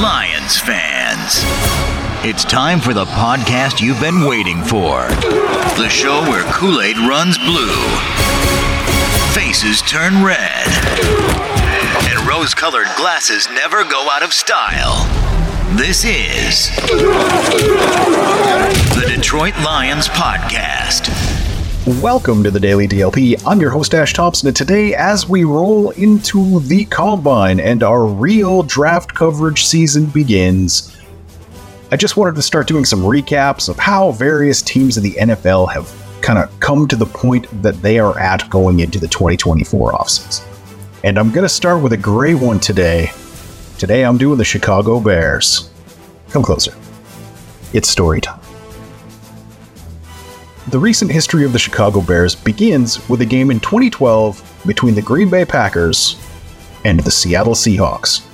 Lions fans. It's time for the podcast you've been waiting for. The show where Kool Aid runs blue, faces turn red, and rose colored glasses never go out of style. This is the Detroit Lions Podcast. Welcome to the Daily DLP. I'm your host, Ash Thompson, and today, as we roll into the Combine and our real draft coverage season begins, I just wanted to start doing some recaps of how various teams in the NFL have kind of come to the point that they are at going into the 2024 offseason. And I'm going to start with a gray one today. Today, I'm doing the Chicago Bears. Come closer. It's story time. The recent history of the Chicago Bears begins with a game in 2012 between the Green Bay Packers and the Seattle Seahawks.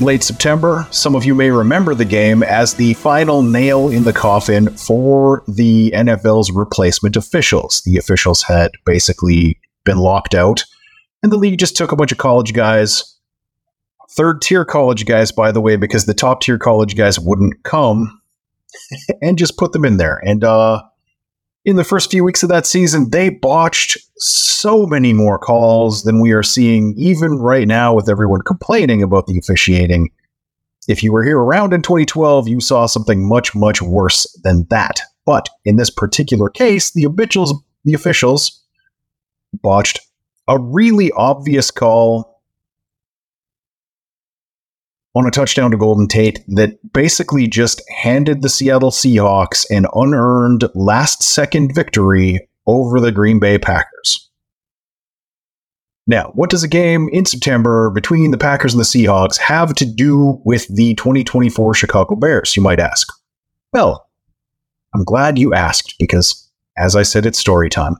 Late September, some of you may remember the game as the final nail in the coffin for the NFL's replacement officials. The officials had basically been locked out, and the league just took a bunch of college guys, third tier college guys, by the way, because the top tier college guys wouldn't come and just put them in there. And uh, in the first few weeks of that season, they botched so many more calls than we are seeing even right now with everyone complaining about the officiating. If you were here around in 2012, you saw something much, much worse than that. But in this particular case, the officials, the officials botched a really obvious call on a touchdown to Golden Tate that basically just handed the Seattle Seahawks an unearned last second victory over the Green Bay Packers. Now, what does a game in September between the Packers and the Seahawks have to do with the 2024 Chicago Bears, you might ask? Well, I'm glad you asked because, as I said, it's story time.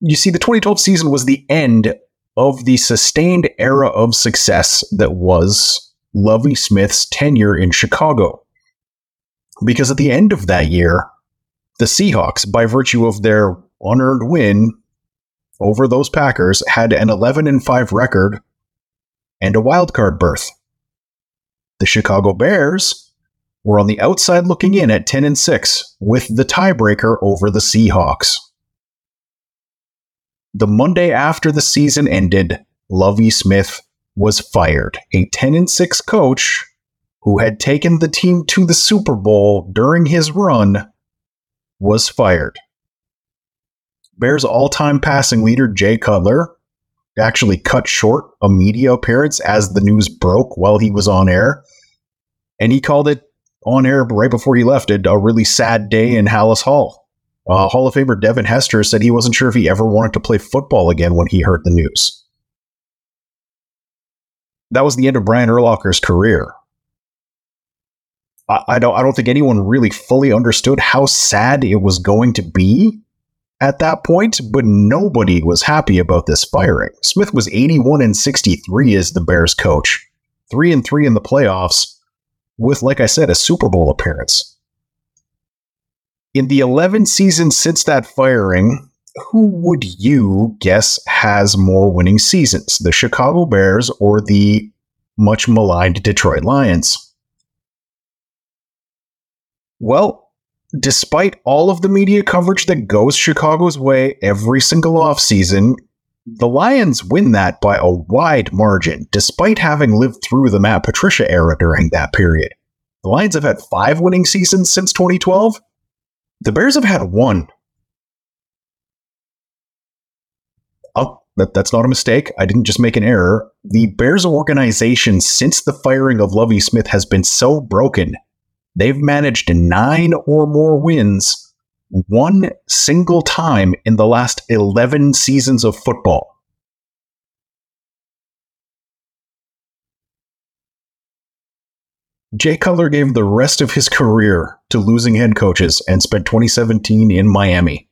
You see, the 2012 season was the end of the sustained era of success that was Lovie Smith's tenure in Chicago. Because at the end of that year, the Seahawks, by virtue of their unearned win over those Packers, had an 11 and 5 record and a wildcard berth. The Chicago Bears were on the outside looking in at 10 and 6 with the tiebreaker over the Seahawks. The Monday after the season ended, Lovie Smith was fired. A 10 and 6 coach who had taken the team to the Super Bowl during his run was fired. Bears all time passing leader Jay Cutler actually cut short a media appearance as the news broke while he was on air. And he called it on air right before he left it a really sad day in Halas Hall. Uh, Hall of Famer Devin Hester said he wasn't sure if he ever wanted to play football again when he heard the news. That was the end of Brian Urlacher's career. I, I don't. I don't think anyone really fully understood how sad it was going to be at that point, but nobody was happy about this firing. Smith was 81 and 63 as the Bears coach, 3 and 3 in the playoffs, with, like I said, a Super Bowl appearance. In the 11 seasons since that firing, who would you guess has more winning seasons, the Chicago Bears or the much maligned Detroit Lions? Well, despite all of the media coverage that goes Chicago's way every single offseason, the Lions win that by a wide margin, despite having lived through the Matt Patricia era during that period. The Lions have had five winning seasons since 2012, the Bears have had one. Oh, that, that's not a mistake. I didn't just make an error. The Bears organization, since the firing of Lovie Smith, has been so broken. They've managed nine or more wins one single time in the last 11 seasons of football. Jay Cutler gave the rest of his career to losing head coaches and spent 2017 in Miami.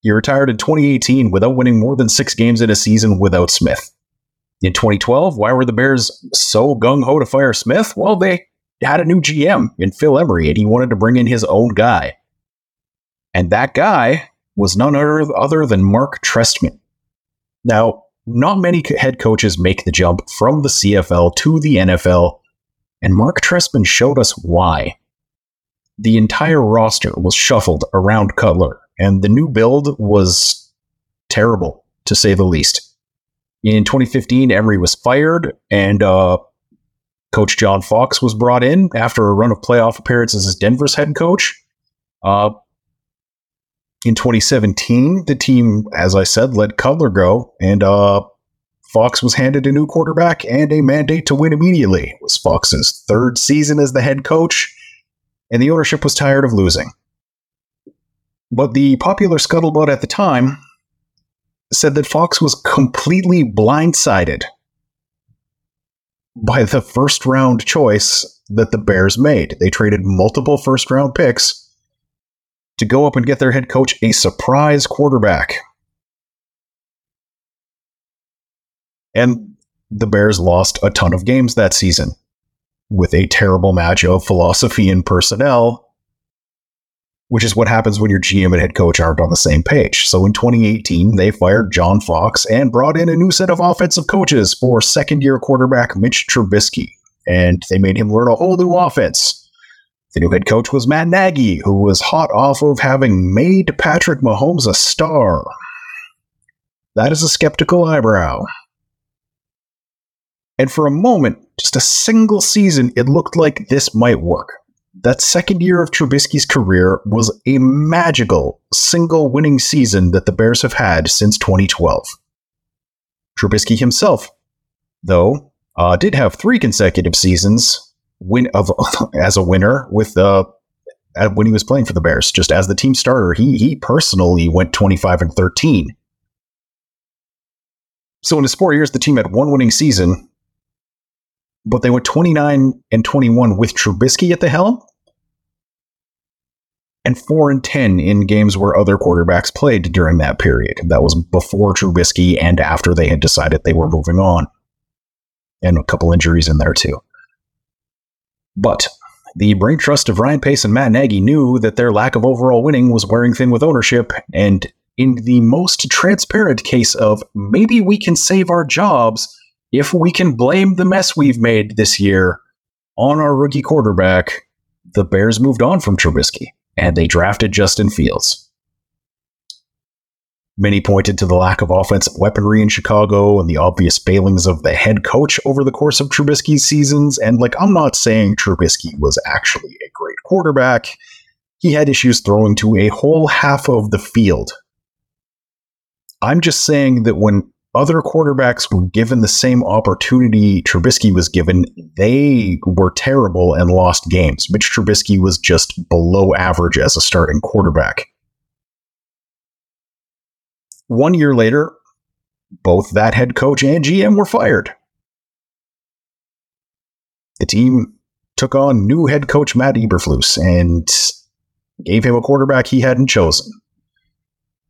He retired in 2018 without winning more than six games in a season without Smith. In 2012, why were the Bears so gung ho to fire Smith? Well, they had a new GM in Phil Emery, and he wanted to bring in his own guy. And that guy was none other than Mark Trestman. Now, not many head coaches make the jump from the CFL to the NFL, and Mark Trestman showed us why. The entire roster was shuffled around Cutler, and the new build was terrible, to say the least. In 2015, Emery was fired, and uh, Coach John Fox was brought in after a run of playoff appearances as Denver's head coach. Uh, in 2017, the team, as I said, let Cutler go, and uh, Fox was handed a new quarterback and a mandate to win immediately. It was Fox's third season as the head coach, and the ownership was tired of losing. But the popular scuttlebutt at the time said that Fox was completely blindsided by the first round choice that the Bears made. They traded multiple first round picks to go up and get their head coach a surprise quarterback. And the Bears lost a ton of games that season with a terrible match of philosophy and personnel, which is what happens when your GM and head coach aren't on the same page. So in 2018, they fired John Fox and brought in a new set of offensive coaches for second year quarterback Mitch Trubisky. And they made him learn a whole new offense the new head coach was Matt Nagy, who was hot off of having made Patrick Mahomes a star. That is a skeptical eyebrow. And for a moment, just a single season, it looked like this might work. That second year of Trubisky's career was a magical single winning season that the Bears have had since 2012. Trubisky himself, though, uh, did have three consecutive seasons win of as a winner with uh when he was playing for the Bears, just as the team starter, he he personally went 25 and 13. So in his four years, the team had one winning season, but they went 29 and 21 with Trubisky at the helm, and four and 10 in games where other quarterbacks played during that period. That was before Trubisky and after they had decided they were moving on, and a couple injuries in there too. But the brain trust of Ryan Pace and Matt Nagy knew that their lack of overall winning was wearing thin with ownership, and in the most transparent case of maybe we can save our jobs if we can blame the mess we've made this year on our rookie quarterback, the Bears moved on from Trubisky and they drafted Justin Fields. Many pointed to the lack of offensive weaponry in Chicago and the obvious failings of the head coach over the course of Trubisky's seasons. And like, I'm not saying Trubisky was actually a great quarterback. He had issues throwing to a whole half of the field. I'm just saying that when other quarterbacks were given the same opportunity Trubisky was given, they were terrible and lost games. Mitch Trubisky was just below average as a starting quarterback. One year later, both that head coach and GM were fired. The team took on new head coach Matt Eberflus and gave him a quarterback he hadn't chosen.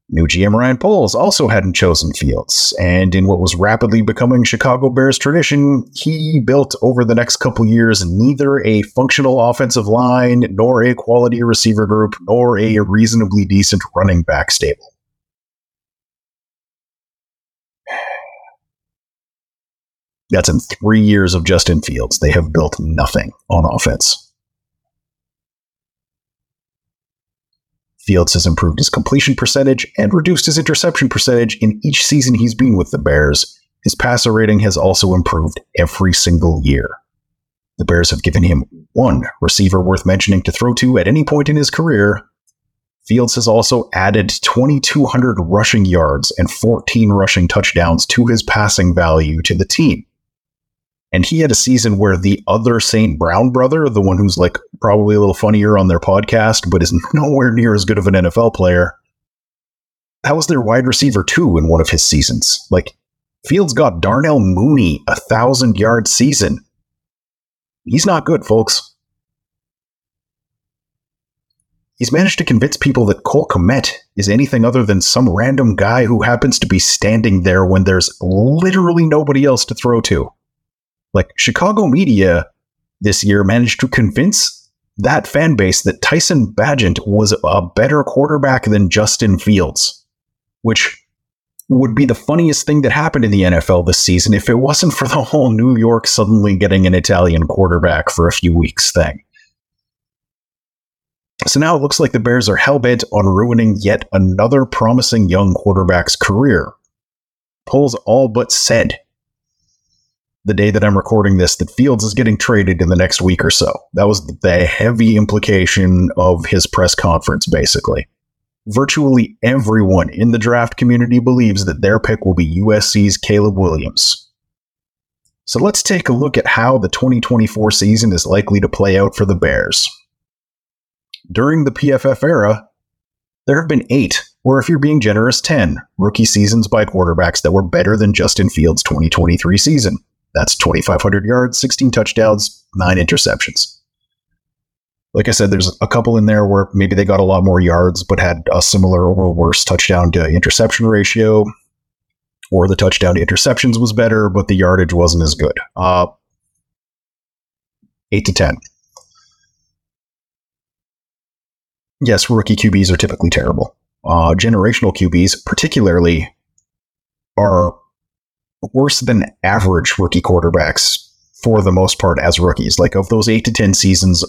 New GM Ryan Poles also hadn't chosen Fields, and in what was rapidly becoming Chicago Bears tradition, he built over the next couple years neither a functional offensive line, nor a quality receiver group, nor a reasonably decent running back stable. That's in three years of Justin Fields. They have built nothing on offense. Fields has improved his completion percentage and reduced his interception percentage in each season he's been with the Bears. His passer rating has also improved every single year. The Bears have given him one receiver worth mentioning to throw to at any point in his career. Fields has also added 2,200 rushing yards and 14 rushing touchdowns to his passing value to the team. And he had a season where the other St. Brown brother, the one who's like probably a little funnier on their podcast, but is nowhere near as good of an NFL player, that was their wide receiver too in one of his seasons. Like Fields got Darnell Mooney a thousand yard season. He's not good, folks. He's managed to convince people that Cole Kmet is anything other than some random guy who happens to be standing there when there's literally nobody else to throw to. Like Chicago media this year managed to convince that fan base that Tyson Bagent was a better quarterback than Justin Fields, which would be the funniest thing that happened in the NFL this season if it wasn't for the whole New York suddenly getting an Italian quarterback for a few weeks thing. So now it looks like the Bears are hellbent on ruining yet another promising young quarterback's career. Poles all but said the day that I'm recording this that Fields is getting traded in the next week or so. That was the heavy implication of his press conference, basically. Virtually everyone in the draft community believes that their pick will be USC's Caleb Williams. So let's take a look at how the 2024 season is likely to play out for the Bears. During the PFF era, there have been eight, or if you're being generous, 10 rookie seasons by quarterbacks that were better than Justin Fields' 2023 season. That's 2,500 yards, 16 touchdowns, nine interceptions. Like I said, there's a couple in there where maybe they got a lot more yards, but had a similar or worse touchdown to interception ratio, or the touchdown to interceptions was better, but the yardage wasn't as good. Uh, eight to 10. Yes, rookie QBs are typically terrible. Uh, generational QBs, particularly, are worse than average rookie quarterbacks for the most part as rookies. Like of those eight to 10 seasons,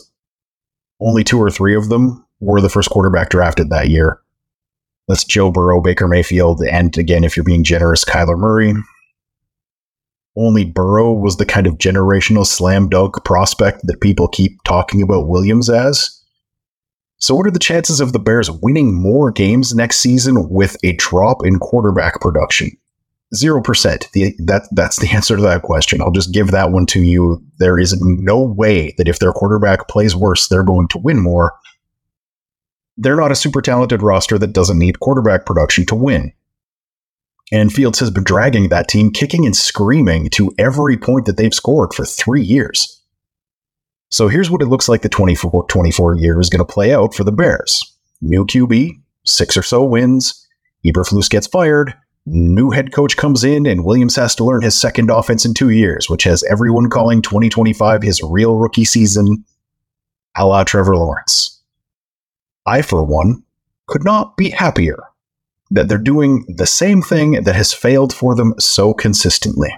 only two or three of them were the first quarterback drafted that year. That's Joe Burrow, Baker Mayfield, and again, if you're being generous, Kyler Murray. Only Burrow was the kind of generational slam dunk prospect that people keep talking about Williams as. So, what are the chances of the Bears winning more games next season with a drop in quarterback production? Zero percent. That that's the answer to that question. I'll just give that one to you. There is no way that if their quarterback plays worse, they're going to win more. They're not a super talented roster that doesn't need quarterback production to win. And Fields has been dragging that team, kicking and screaming to every point that they've scored for three years. So here's what it looks like the 24 24 year is going to play out for the Bears. New QB, six or so wins. Eberflus gets fired. New head coach comes in, and Williams has to learn his second offense in two years, which has everyone calling 2025 his real rookie season, a la Trevor Lawrence. I, for one, could not be happier that they're doing the same thing that has failed for them so consistently.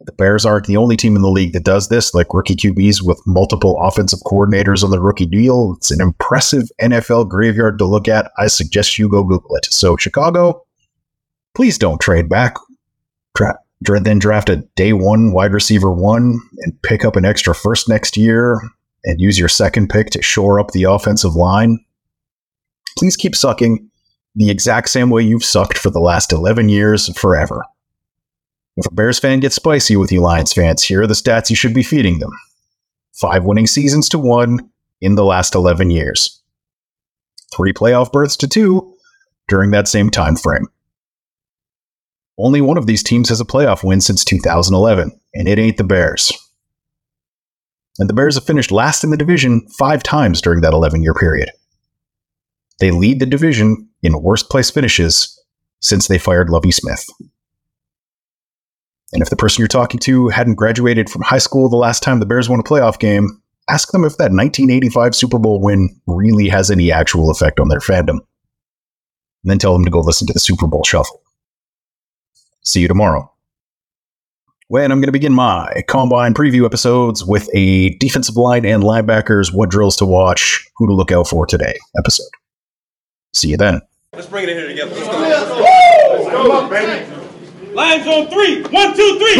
The Bears aren't the only team in the league that does this, like rookie QBs with multiple offensive coordinators on the rookie deal. It's an impressive NFL graveyard to look at. I suggest you go Google it. So, Chicago, please don't trade back. Tra- then draft a day one wide receiver one and pick up an extra first next year and use your second pick to shore up the offensive line. Please keep sucking the exact same way you've sucked for the last 11 years forever. If a Bears fan gets spicy with you Lions fans, here are the stats you should be feeding them. Five winning seasons to one in the last 11 years. Three playoff berths to two during that same time frame. Only one of these teams has a playoff win since 2011, and it ain't the Bears. And the Bears have finished last in the division five times during that 11 year period. They lead the division in worst place finishes since they fired Lovie Smith. And if the person you're talking to hadn't graduated from high school the last time the Bears won a playoff game, ask them if that 1985 Super Bowl win really has any actual effect on their fandom. And then tell them to go listen to the Super Bowl shuffle. See you tomorrow. When I'm going to begin my combine preview episodes with a defensive line and linebackers, what drills to watch, who to look out for today episode. See you then. Let's bring it in here together. Let's go. Let's go. Come on, baby. Lions on three. One, two, three.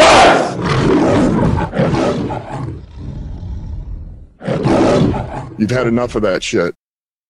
You've had enough of that shit.